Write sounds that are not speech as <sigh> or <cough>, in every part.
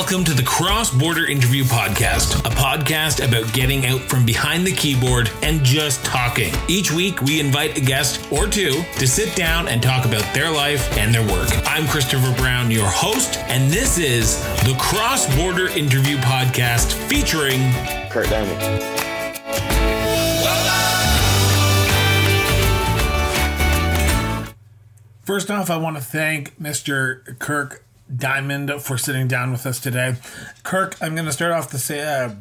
Welcome to the Cross Border Interview Podcast, a podcast about getting out from behind the keyboard and just talking. Each week, we invite a guest or two to sit down and talk about their life and their work. I'm Christopher Brown, your host, and this is the Cross Border Interview Podcast featuring Kirk Diamond. First off, I want to thank Mr. Kirk Diamond for sitting down with us today. Kirk, I'm going to start off the uh,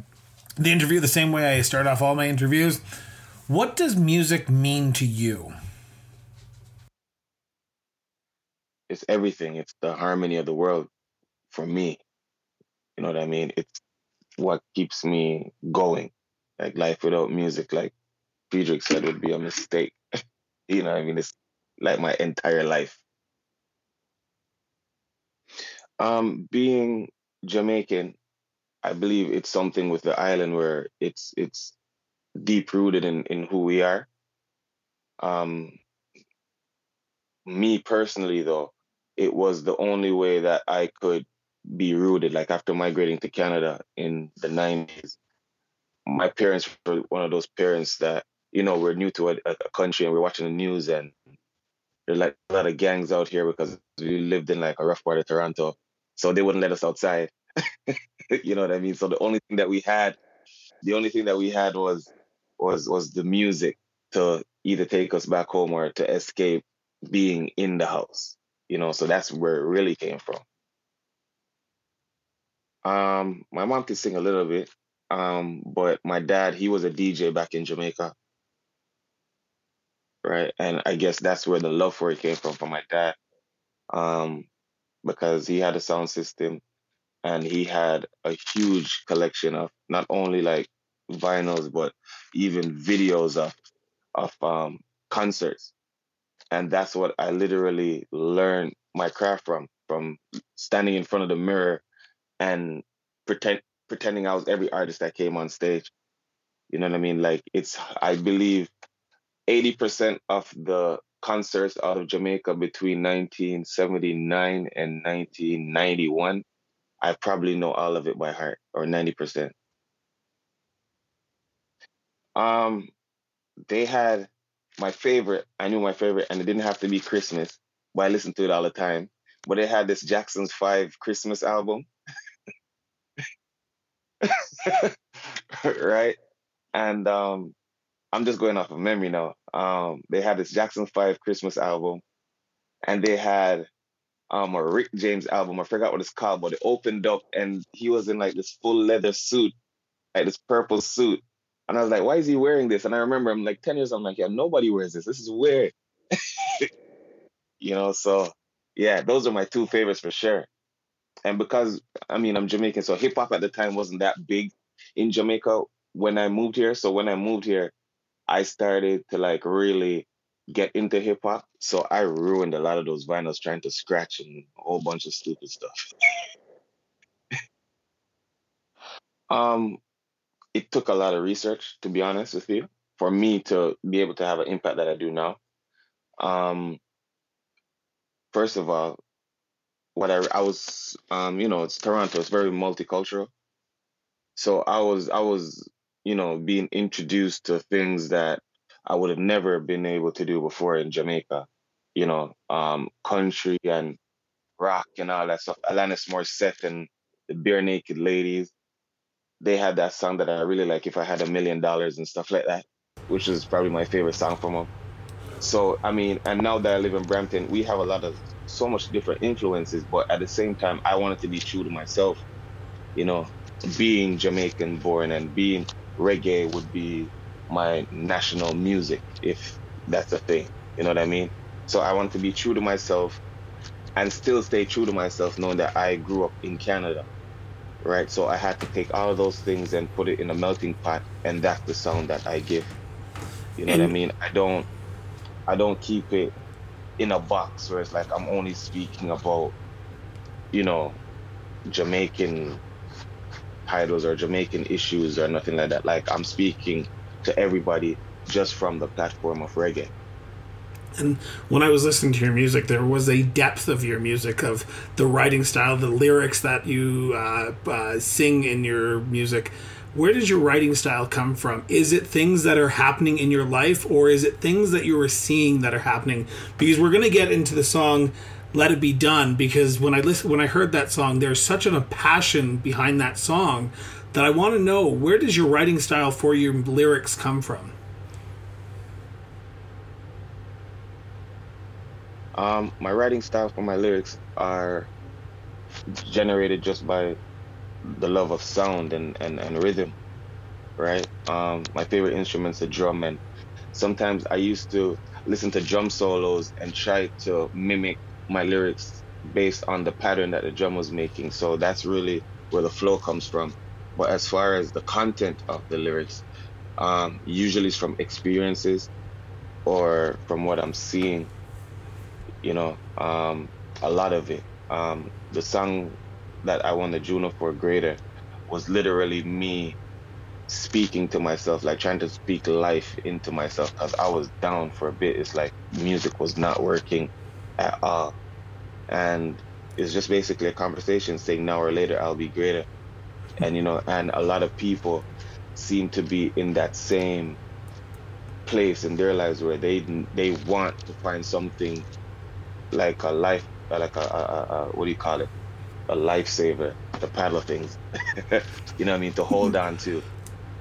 the interview the same way I start off all my interviews. What does music mean to you? It's everything. It's the harmony of the world for me. You know what I mean? It's what keeps me going. Like life without music, like Friedrich said, would be a mistake. <laughs> you know what I mean? It's like my entire life. Um, being Jamaican, I believe it's something with the island where it's it's deep rooted in in who we are. Um, me personally, though, it was the only way that I could be rooted. Like after migrating to Canada in the '90s, my parents were one of those parents that you know we're new to a, a country and we're watching the news and there's like a lot of gangs out here because we lived in like a rough part of Toronto so they wouldn't let us outside. <laughs> you know what I mean? So the only thing that we had, the only thing that we had was was was the music to either take us back home or to escape being in the house. You know, so that's where it really came from. Um, my mom could sing a little bit, um, but my dad, he was a DJ back in Jamaica. Right. And I guess that's where the love for it came from from my dad. Um, because he had a sound system and he had a huge collection of not only like vinyls but even videos of of um, concerts. And that's what i literally learned my craft from from standing in front of the mirror and pretend pretending i was every artist that came on stage. You know what i mean? Like it's i believe 80% of the concerts out of Jamaica between 1979 and 1991, I probably know all of it by heart, or 90%. Um, they had my favorite. I knew my favorite, and it didn't have to be Christmas, but I listened to it all the time. But they had this Jackson's Five Christmas album, <laughs> right? And um, I'm just going off of memory now. Um, they had this Jackson Five Christmas album, and they had um a Rick James album. I forgot what it's called, but it opened up and he was in like this full leather suit, like this purple suit. And I was like, why is he wearing this? And I remember I'm like 10 years, old. I'm like, yeah, nobody wears this. This is weird. <laughs> you know, so yeah, those are my two favorites for sure. And because I mean I'm Jamaican, so hip hop at the time wasn't that big in Jamaica when I moved here. So when I moved here, I started to like really get into hip hop. So I ruined a lot of those vinyls trying to scratch and a whole bunch of stupid stuff. <laughs> um, it took a lot of research, to be honest with you, for me to be able to have an impact that I do now. Um, first of all, what I I was, um, you know, it's Toronto. It's very multicultural. So I was I was you know, being introduced to things that I would have never been able to do before in Jamaica. You know, um, country and rock and all that stuff. Alanis Morissette and the Barenaked Ladies. They had that song that I really like, If I Had a Million Dollars and stuff like that, which is probably my favorite song from them. So, I mean, and now that I live in Brampton, we have a lot of so much different influences, but at the same time, I wanted to be true to myself, you know, being Jamaican born and being reggae would be my national music, if that's a thing. You know what I mean? So I want to be true to myself and still stay true to myself, knowing that I grew up in Canada. Right? So I had to take all of those things and put it in a melting pot, and that's the sound that I give. You know and, what I mean? I don't I don't keep it in a box where it's like I'm only speaking about, you know, Jamaican titles or Jamaican issues or nothing like that. Like I'm speaking to everybody just from the platform of reggae. And when I was listening to your music, there was a depth of your music, of the writing style, the lyrics that you uh, uh, sing in your music. Where does your writing style come from? Is it things that are happening in your life, or is it things that you are seeing that are happening? Because we're going to get into the song "Let It Be Done." Because when I listen, when I heard that song, there's such a passion behind that song that I want to know where does your writing style for your lyrics come from? Um, my writing style for my lyrics are generated just by the love of sound and, and, and rhythm, right? Um, my favorite instrument's the drum, and sometimes I used to listen to drum solos and try to mimic my lyrics based on the pattern that the drum was making. So that's really where the flow comes from. But as far as the content of the lyrics, um, usually it's from experiences or from what I'm seeing you know, um, a lot of it. Um, the song that I won the Juno for Greater was literally me speaking to myself, like trying to speak life into myself because I was down for a bit. It's like music was not working at all. And it's just basically a conversation saying now or later I'll be greater. And you know, and a lot of people seem to be in that same place in their lives where they they want to find something like a life, like a, a, a, what do you call it? A lifesaver, the paddle things. <laughs> you know what I mean? To hold mm-hmm. on to,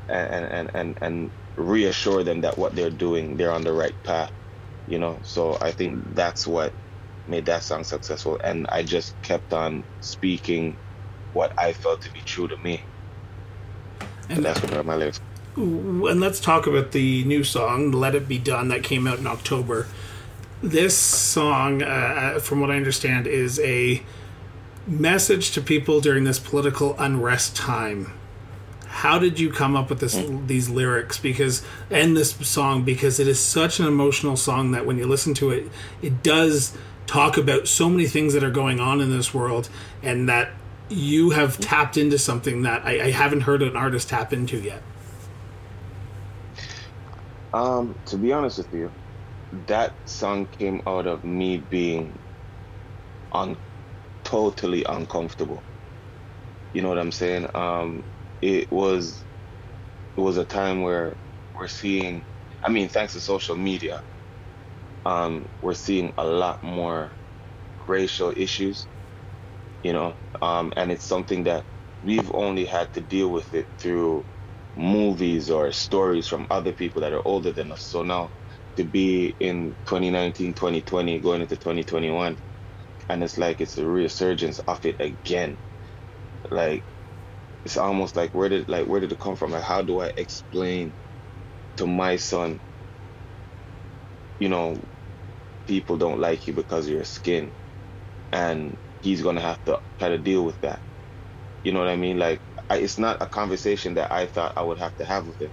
and and and and reassure them that what they're doing, they're on the right path. You know, so I think that's what made that song successful, and I just kept on speaking what I felt to be true to me, and, and that's what my lyrics. And let's talk about the new song, "Let It Be Done," that came out in October. This song, uh, uh, from what I understand, is a message to people during this political unrest time. How did you come up with this these lyrics? Because and this song because it is such an emotional song that when you listen to it, it does talk about so many things that are going on in this world, and that you have tapped into something that I, I haven't heard an artist tap into yet. Um, to be honest with you, that song came out of me being un- totally uncomfortable. You know what I'm saying? Um, it was it was a time where we're seeing, I mean, thanks to social media, um, we're seeing a lot more racial issues. You know, um, and it's something that we've only had to deal with it through movies or stories from other people that are older than us. So now to be in 2019, 2020, going into 2021, and it's like it's a resurgence of it again. Like it's almost like where did like where did it come from? Like how do I explain to my son, you know, people don't like you because of your skin, and he's gonna have to try to deal with that. You know what I mean? Like I, it's not a conversation that I thought I would have to have with him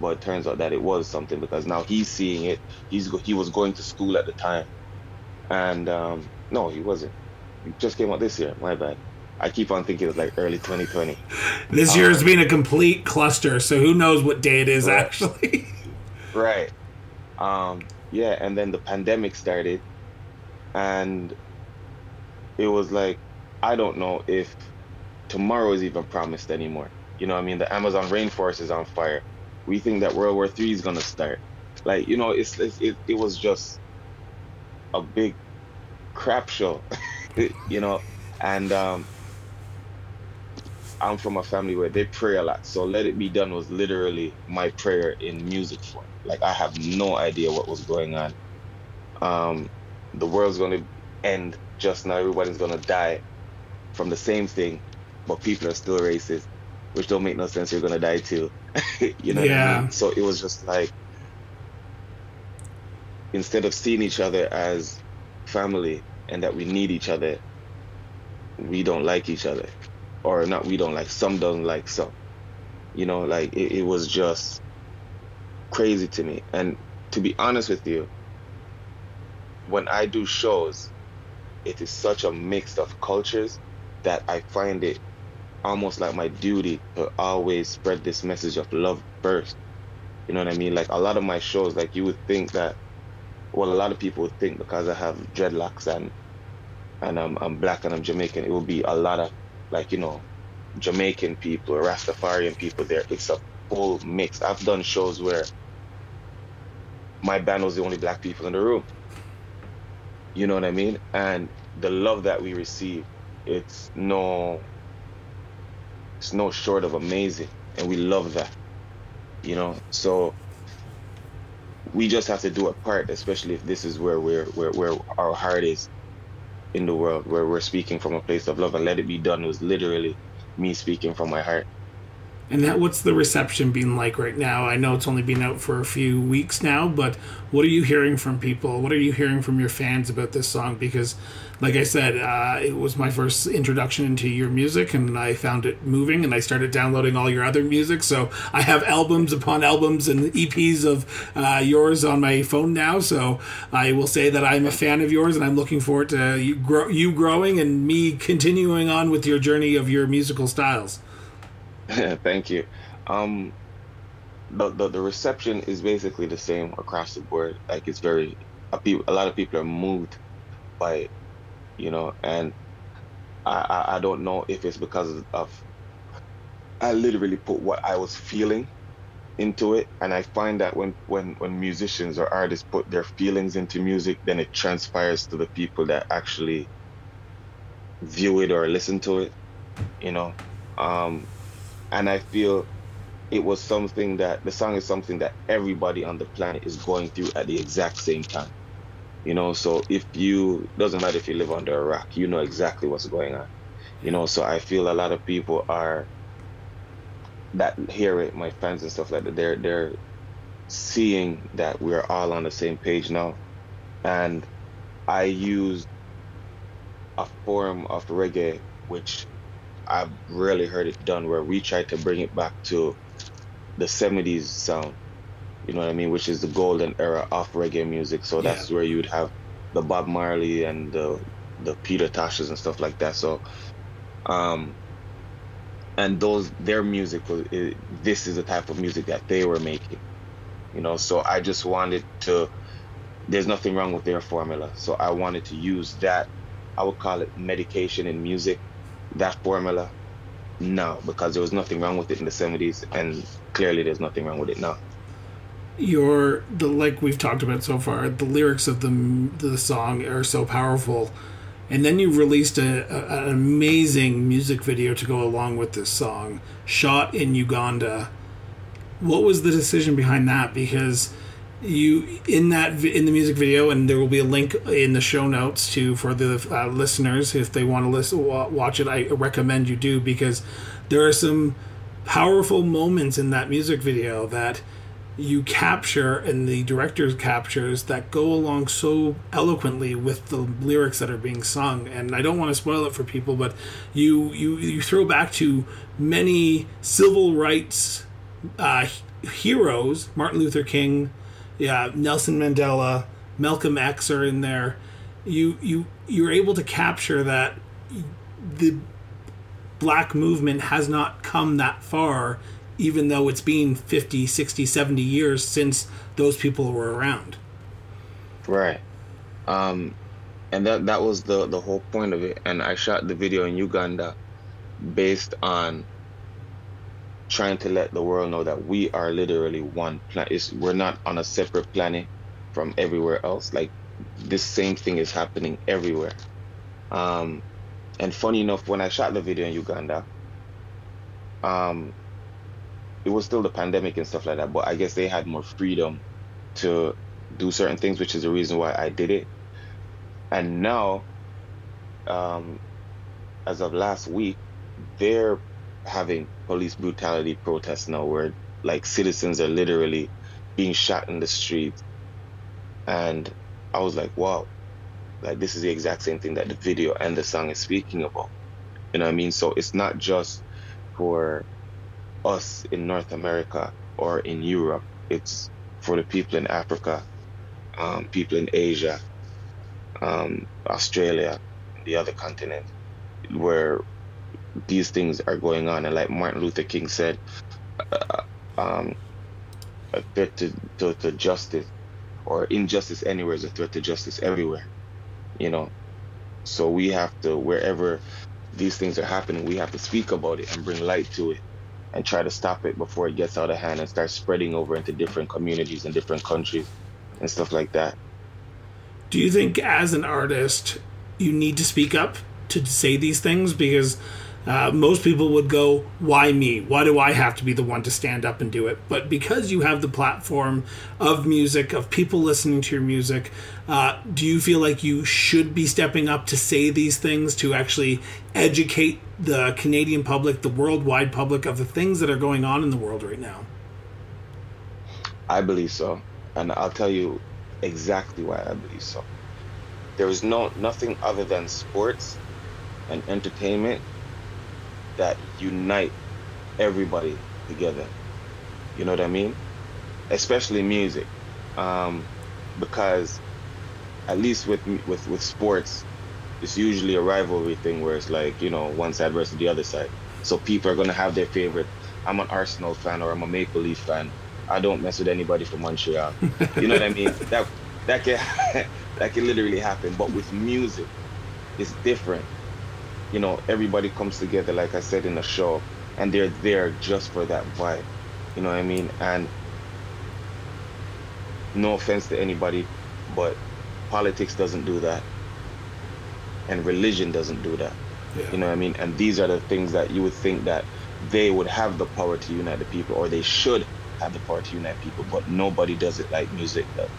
but it turns out that it was something because now he's seeing it. He's he was going to school at the time, and um, no, he wasn't. He just came out this year. My bad. I keep on thinking it was like early 2020. This year has um, been a complete cluster, so who knows what day it is right. actually. <laughs> right. Um, yeah, and then the pandemic started, and it was like, I don't know if tomorrow is even promised anymore. You know, I mean, the Amazon rainforest is on fire we think that World War Three is gonna start. Like you know, it's, it's it it was just a big crap show, <laughs> you know, and um, I'm from a family where they pray a lot. So "Let It Be Done" was literally my prayer in music form. Like I have no idea what was going on. Um, the world's gonna end just now. Everybody's gonna die from the same thing, but people are still racist which don't make no sense. You're gonna die too. <laughs> you know yeah. I mean? So it was just like instead of seeing each other as family and that we need each other, we don't like each other, or not. We don't like some. Don't like some. You know, like it, it was just crazy to me. And to be honest with you, when I do shows, it is such a mix of cultures that I find it almost like my duty to always spread this message of love first. You know what I mean? Like a lot of my shows, like you would think that well, a lot of people would think because I have dreadlocks and and I'm, I'm black and I'm Jamaican, it will be a lot of like you know Jamaican people Rastafarian people there. It's a whole mix. I've done shows where my band was the only black people in the room. You know what I mean? And the love that we receive, it's no it's no short of amazing. And we love that. You know, so we just have to do our part, especially if this is where we're where, where our heart is in the world, where we're speaking from a place of love and let it be done was literally me speaking from my heart. And that, what's the reception been like right now? I know it's only been out for a few weeks now, but what are you hearing from people? What are you hearing from your fans about this song? Because, like I said, uh, it was my first introduction into your music, and I found it moving, and I started downloading all your other music. So I have albums upon albums and EPs of uh, yours on my phone now. So I will say that I'm a fan of yours, and I'm looking forward to you, grow, you growing and me continuing on with your journey of your musical styles. <laughs> Thank you. Um, the, the, the reception is basically the same across the board. Like it's very a, pe- a lot of people are moved by you know, and I, I, I don't know if it's because of I literally put what I was feeling into it, and I find that when when when musicians or artists put their feelings into music, then it transpires to the people that actually view it or listen to it, you know. Um, and I feel it was something that the song is something that everybody on the planet is going through at the exact same time. You know, so if you doesn't matter if you live under a rock, you know exactly what's going on. You know, so I feel a lot of people are that hear it, my fans and stuff like that. They're they're seeing that we're all on the same page now, and I use a form of reggae which I've rarely heard it done where we try to bring it back to the 70s sound. You know what I mean? Which is the golden era of reggae music. So that's yeah. where you would have the Bob Marley and the the Peter Toshes and stuff like that. So, um, and those their music was it, this is the type of music that they were making. You know, so I just wanted to. There's nothing wrong with their formula, so I wanted to use that. I would call it medication in music that formula? No, because there was nothing wrong with it in the 70s, and clearly there's nothing wrong with it now. Your the like we've talked about so far, the lyrics of the the song are so powerful, and then you released a, a, an amazing music video to go along with this song, shot in Uganda. What was the decision behind that? Because you in that in the music video and there will be a link in the show notes to for the uh, listeners if they want to listen watch it i recommend you do because there are some powerful moments in that music video that you capture and the director captures that go along so eloquently with the lyrics that are being sung and i don't want to spoil it for people but you you you throw back to many civil rights uh, heroes martin luther king yeah, Nelson Mandela, Malcolm X are in there. You you you're able to capture that the black movement has not come that far even though it's been 50 60 70 years since those people were around right um and that that was the the whole point of it and i shot the video in uganda based on trying to let the world know that we are literally one planet. We're not on a separate planet from everywhere else. Like this same thing is happening everywhere. Um, and funny enough, when I shot the video in Uganda, um, it was still the pandemic and stuff like that. But I guess they had more freedom to do certain things, which is the reason why I did it. And now, um, as of last week, they're having police brutality protests now where like citizens are literally being shot in the street and i was like wow like this is the exact same thing that the video and the song is speaking about you know what i mean so it's not just for us in north america or in europe it's for the people in africa um, people in asia um, australia the other continent where these things are going on. And like Martin Luther King said, uh, um, a threat to, to, to, justice or injustice anywhere is a threat to justice everywhere. You know, so we have to wherever these things are happening, we have to speak about it and bring light to it and try to stop it before it gets out of hand and starts spreading over into different communities and different countries and stuff like that. Do you think, as an artist, you need to speak up to say these things? Because uh, most people would go, Why me? Why do I have to be the one to stand up and do it? But because you have the platform of music, of people listening to your music, uh, do you feel like you should be stepping up to say these things to actually educate the Canadian public, the worldwide public, of the things that are going on in the world right now? I believe so. And I'll tell you exactly why I believe so. There is no nothing other than sports and entertainment that unite everybody together. You know what I mean? Especially music, um, because at least with with with sports, it's usually a rivalry thing where it's like you know one side versus the other side. So people are gonna have their favorite. I'm an Arsenal fan or I'm a Maple Leaf fan. I don't mess with anybody from Montreal. You know what I mean? <laughs> That that can <laughs> that can literally happen. But with music, it's different you know, everybody comes together, like I said in the show, and they're there just for that vibe. You know what I mean? And no offense to anybody, but politics doesn't do that. And religion doesn't do that. Yeah. You know what I mean? And these are the things that you would think that they would have the power to unite the people, or they should have the power to unite people, but nobody does it like music does.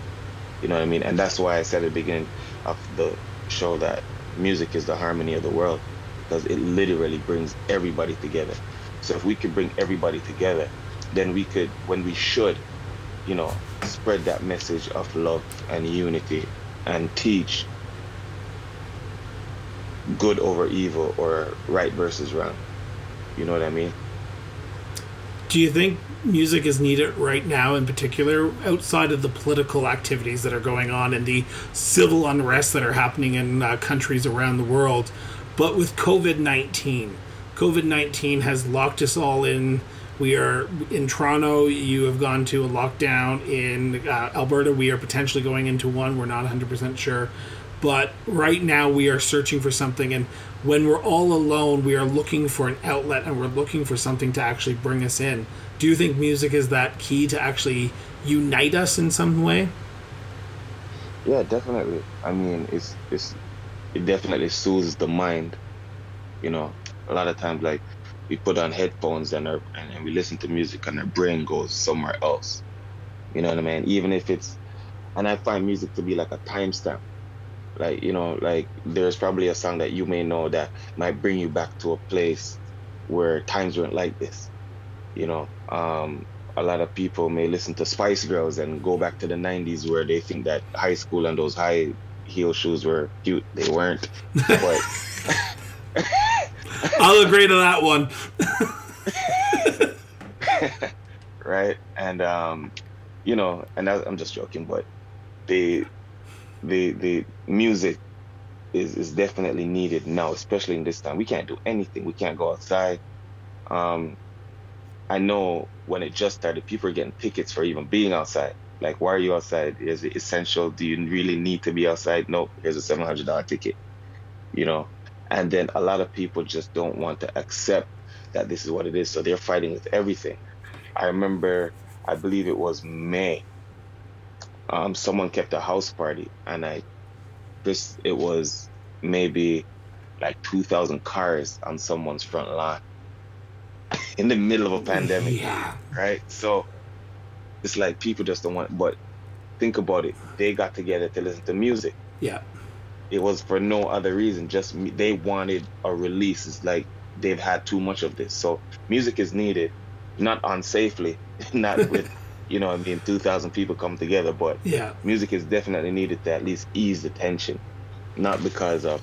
You know what I mean? And that's why I said at the beginning of the show that music is the harmony of the world because it literally brings everybody together. So if we could bring everybody together, then we could, when we should, you know, spread that message of love and unity and teach good over evil or right versus wrong. You know what I mean? Do you think music is needed right now, in particular, outside of the political activities that are going on and the civil unrest that are happening in uh, countries around the world? But with COVID 19, COVID 19 has locked us all in. We are in Toronto. You have gone to a lockdown. In uh, Alberta, we are potentially going into one. We're not 100% sure. But right now, we are searching for something. And when we're all alone, we are looking for an outlet and we're looking for something to actually bring us in. Do you think music is that key to actually unite us in some way? Yeah, definitely. I mean, it's it's it definitely soothes the mind. You know, a lot of times like we put on headphones and our, and we listen to music and our brain goes somewhere else. You know what I mean? Even if it's, and I find music to be like a timestamp. Like you know, like there's probably a song that you may know that might bring you back to a place where times weren't like this. You know, um, a lot of people may listen to Spice Girls and go back to the 90s where they think that high school and those high heel shoes were cute. They weren't. But <laughs> <laughs> I'll agree to that one. <laughs> right, and um, you know, and I, I'm just joking, but the the the music is is definitely needed now, especially in this time. We can't do anything. We can't go outside. Um, I know when it just started, people are getting tickets for even being outside. Like, why are you outside? Is it essential? Do you really need to be outside? No, here's a seven hundred dollar ticket. You know, and then a lot of people just don't want to accept that this is what it is, so they're fighting with everything. I remember, I believe it was May. Um, someone kept a house party, and I, this it was maybe like two thousand cars on someone's front lawn <laughs> in the middle of a pandemic, yeah. right? So it's like people just don't want. But think about it. They got together to listen to music. Yeah. It was for no other reason. Just they wanted a release. It's like they've had too much of this. So music is needed, not unsafely, <laughs> not with. <laughs> you know, I mean, 2,000 people come together, but yeah, music is definitely needed to at least ease the tension, not because of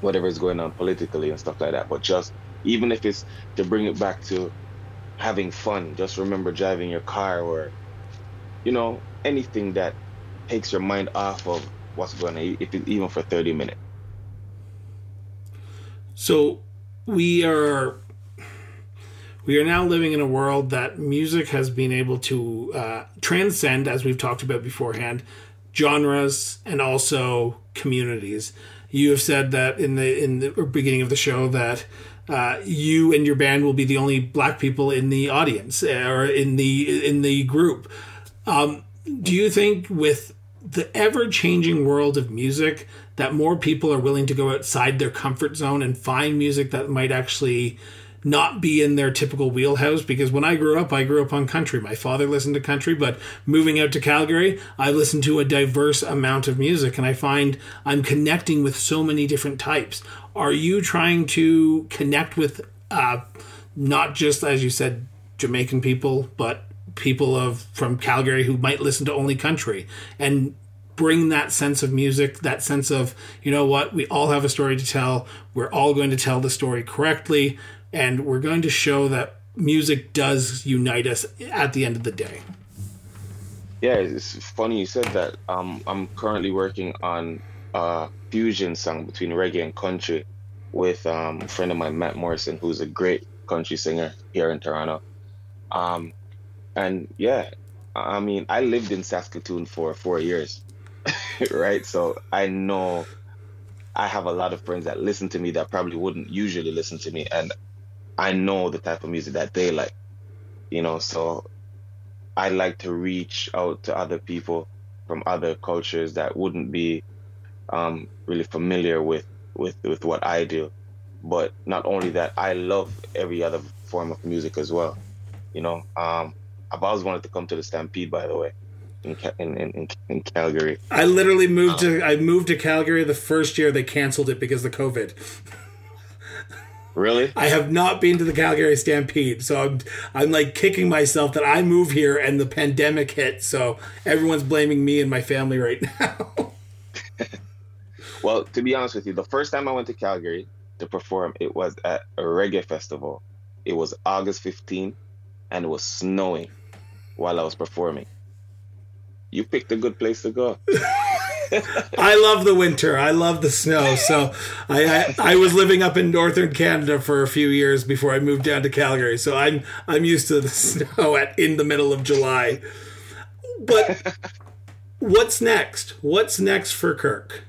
whatever is going on politically and stuff like that, but just even if it's to bring it back to having fun. Just remember driving your car or, you know, anything that takes your mind off of what's going on, if even for 30 minutes. So we are we are now living in a world that music has been able to uh, transcend, as we've talked about beforehand, genres and also communities. You have said that in the in the beginning of the show that uh, you and your band will be the only black people in the audience uh, or in the in the group. Um, do you think with the ever changing world of music that more people are willing to go outside their comfort zone and find music that might actually not be in their typical wheelhouse because when I grew up, I grew up on country. My father listened to country, but moving out to Calgary, I listened to a diverse amount of music and I find I'm connecting with so many different types. Are you trying to connect with uh, not just, as you said, Jamaican people, but people of from Calgary who might listen to only country and bring that sense of music, that sense of, you know what, we all have a story to tell. We're all going to tell the story correctly and we're going to show that music does unite us at the end of the day. Yeah, it's funny you said that. Um, I'm currently working on a fusion song between reggae and country with um, a friend of mine, Matt Morrison, who's a great country singer here in Toronto. Um, and yeah, I mean, I lived in Saskatoon for four years, <laughs> right? So I know I have a lot of friends that listen to me that probably wouldn't usually listen to me, and I know the type of music that they like, you know, so I like to reach out to other people from other cultures that wouldn't be um, really familiar with, with, with what I do. But not only that, I love every other form of music as well. You know, um, I've always wanted to come to the Stampede, by the way, in in, in, in Calgary. I literally moved um, to I moved to Calgary the first year they canceled it because of COVID. Really? I have not been to the Calgary Stampede, so I'm I'm like kicking myself that I move here and the pandemic hit, so everyone's blaming me and my family right <laughs> now. Well, to be honest with you, the first time I went to Calgary to perform, it was at a reggae festival. It was August 15 and it was snowing while I was performing. You picked a good place to go. <laughs> I love the winter. I love the snow. So I, I, I was living up in northern Canada for a few years before I moved down to Calgary. So I'm I'm used to the <laughs> snow at in the middle of July. But <laughs> what's next? What's next for Kirk?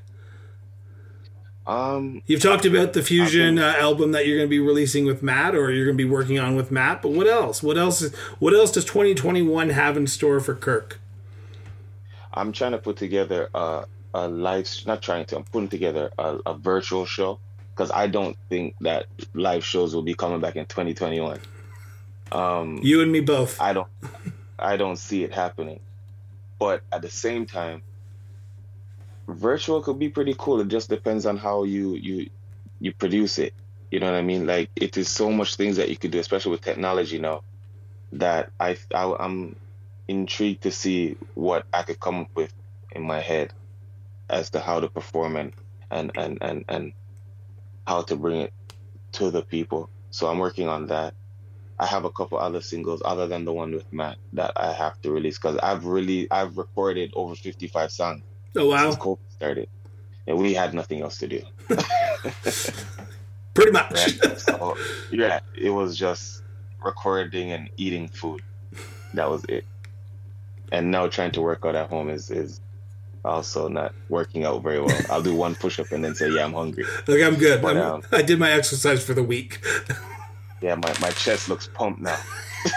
Um, You've talked about the fusion uh, album that you're going to be releasing with Matt, or you're going to be working on with Matt. But what else? What else? Is, what else does 2021 have in store for Kirk? I'm trying to put together a, a live, not trying to, I'm putting together a, a virtual show because I don't think that live shows will be coming back in 2021. Um, you and me both. I don't, I don't see it happening. But at the same time, virtual could be pretty cool. It just depends on how you you you produce it. You know what I mean? Like it is so much things that you could do, especially with technology now. That I, I I'm intrigued to see what I could come up with in my head as to how to perform and and and and, and how to bring it to the people. So I'm working on that. I have a couple other singles other than the one with Matt that I have to release because I've really I've recorded over 55 songs. Oh wow! Since COVID started, and we had nothing else to do. <laughs> Pretty much. <laughs> Right? So, yeah, it was just recording and eating food. That was it and now trying to work out at home is is also not working out very well. I'll do one push up and then say, "Yeah, I'm hungry." Look, I'm good. But, I'm, um, I did my exercise for the week. yeah, my, my chest looks pumped now.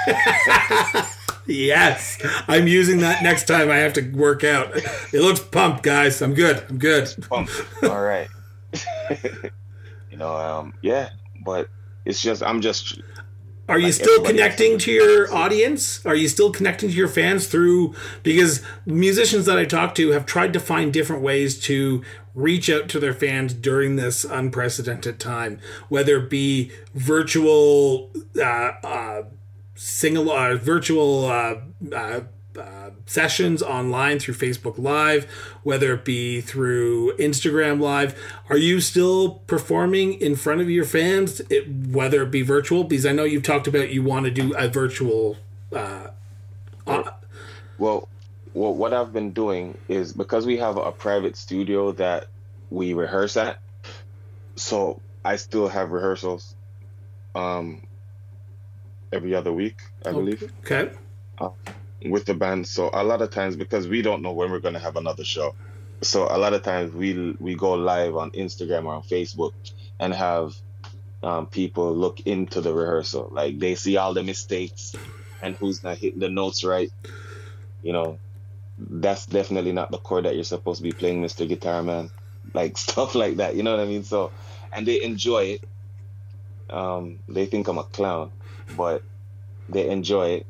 <laughs> yes, I'm using that next time I have to work out. It looks pumped, guys. I'm good. I'm good. It's pumped. All right. <laughs> you know, um, yeah, but it's just I'm just are you like still connecting to your audience? Are you still connecting to your fans through because musicians that I talk to have tried to find different ways to reach out to their fans during this unprecedented time, whether it be virtual uh, uh, sing uh, virtual uh, uh, uh, sessions online through Facebook Live, whether it be through Instagram Live. Are you still performing in front of your fans, it, whether it be virtual? Because I know you've talked about you want to do a virtual. Uh, well, well, what I've been doing is because we have a private studio that we rehearse at, so I still have rehearsals. Um, every other week, I believe, Okay. with the band. So a lot of times, because we don't know when we're gonna have another show, so a lot of times we we go live on Instagram or on Facebook and have um, people look into the rehearsal. Like they see all the mistakes and who's not hitting the notes right. You know, that's definitely not the chord that you're supposed to be playing, Mr. Guitar Man. Like <laughs> stuff like that. You know what I mean? So, and they enjoy it. Um, they think I'm a clown, but they enjoy it.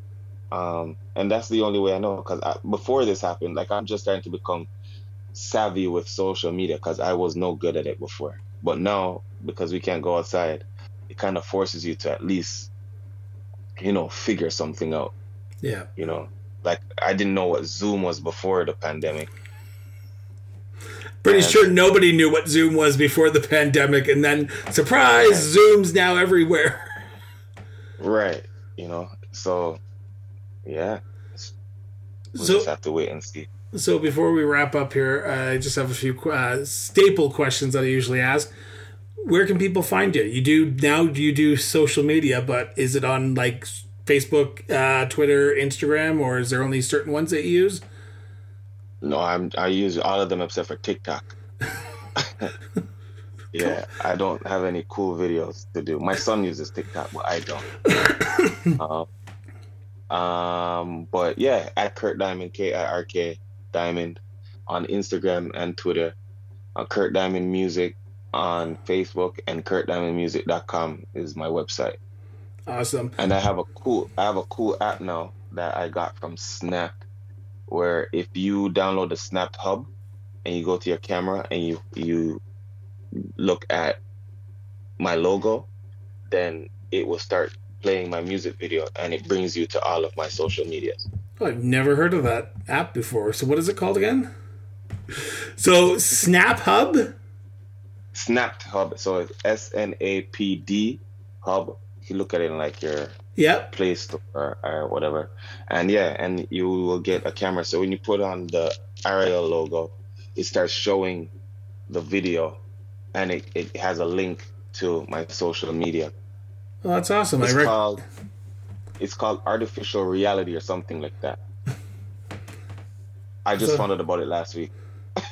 Um, and that's the only way I know. Because before this happened, like I'm just starting to become savvy with social media because I was no good at it before. But now, because we can't go outside, it kind of forces you to at least, you know, figure something out. Yeah. You know, like I didn't know what Zoom was before the pandemic. Pretty And- sure nobody knew what Zoom was before the <laughs> pandemic, and then surprise, Zoom's now everywhere. <laughs> Right. You know, so yeah, we'll So- just have to wait and see. So before we wrap up here, uh, I just have a few uh, staple questions that I usually ask. Where can people find you? You do now. Do you do social media, but is it on like Facebook, uh, Twitter, Instagram, or is there only certain ones that you use? No, I'm I use all of them except for TikTok. <laughs> <laughs> yeah, <laughs> I don't have any cool videos to do. My son uses TikTok, but I don't. <coughs> um, um, but yeah, at Kirk Diamond, K I R K Diamond, on Instagram and Twitter. Uh, Kirk Diamond Music on Facebook and KirkDiamondMusic.com is my website. Awesome. and I have a cool I have a cool app now that I got from Snap where if you download the Snap Hub and you go to your camera and you you look at my logo, then it will start playing my music video and it brings you to all of my social medias. Oh, I've never heard of that app before. So what is it called again? So Snap Hub. Snap Hub, so it's S N A P D Hub. You look at it in like your Yep. Play Store or, or whatever. And yeah, and you will get a camera. So when you put on the Ariel logo, it starts showing the video and it, it has a link to my social media. Well, that's awesome. It's rec- called it's called artificial reality or something like that. I just So- found out about it last week. <laughs>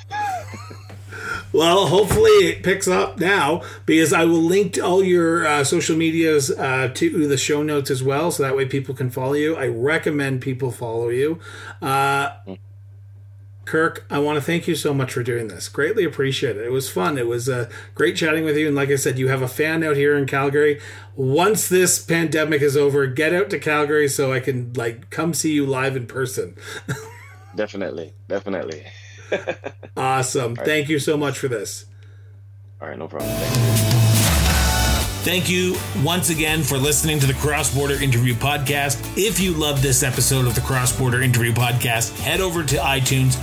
Well, hopefully it picks up now because I will link to all your uh, social medias uh, to the show notes as well, so that way people can follow you. I recommend people follow you. Uh, Kirk, I want to thank you so much for doing this. Greatly appreciate it. It was fun. It was uh, great chatting with you. And like I said, you have a fan out here in Calgary. Once this pandemic is over, get out to Calgary so I can like come see you live in person. <laughs> Definitely, definitely. <laughs> Awesome. Thank you so much for this. All right, no problem. Thank you. Thank you once again for listening to the Cross Border Interview Podcast. If you love this episode of the Cross Border Interview Podcast, head over to iTunes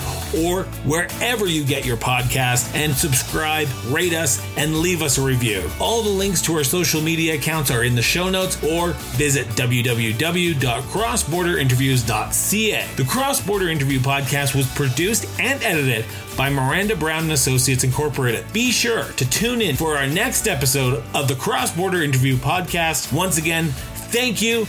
or wherever you get your podcast and subscribe, rate us, and leave us a review. All the links to our social media accounts are in the show notes or visit www.crossborderinterviews.ca. The Cross Border Interview Podcast was produced and edited by Miranda Brown and Associates Incorporated. Be sure to tune in for our next episode of the Cross Border Interview Podcast. Once again, thank you.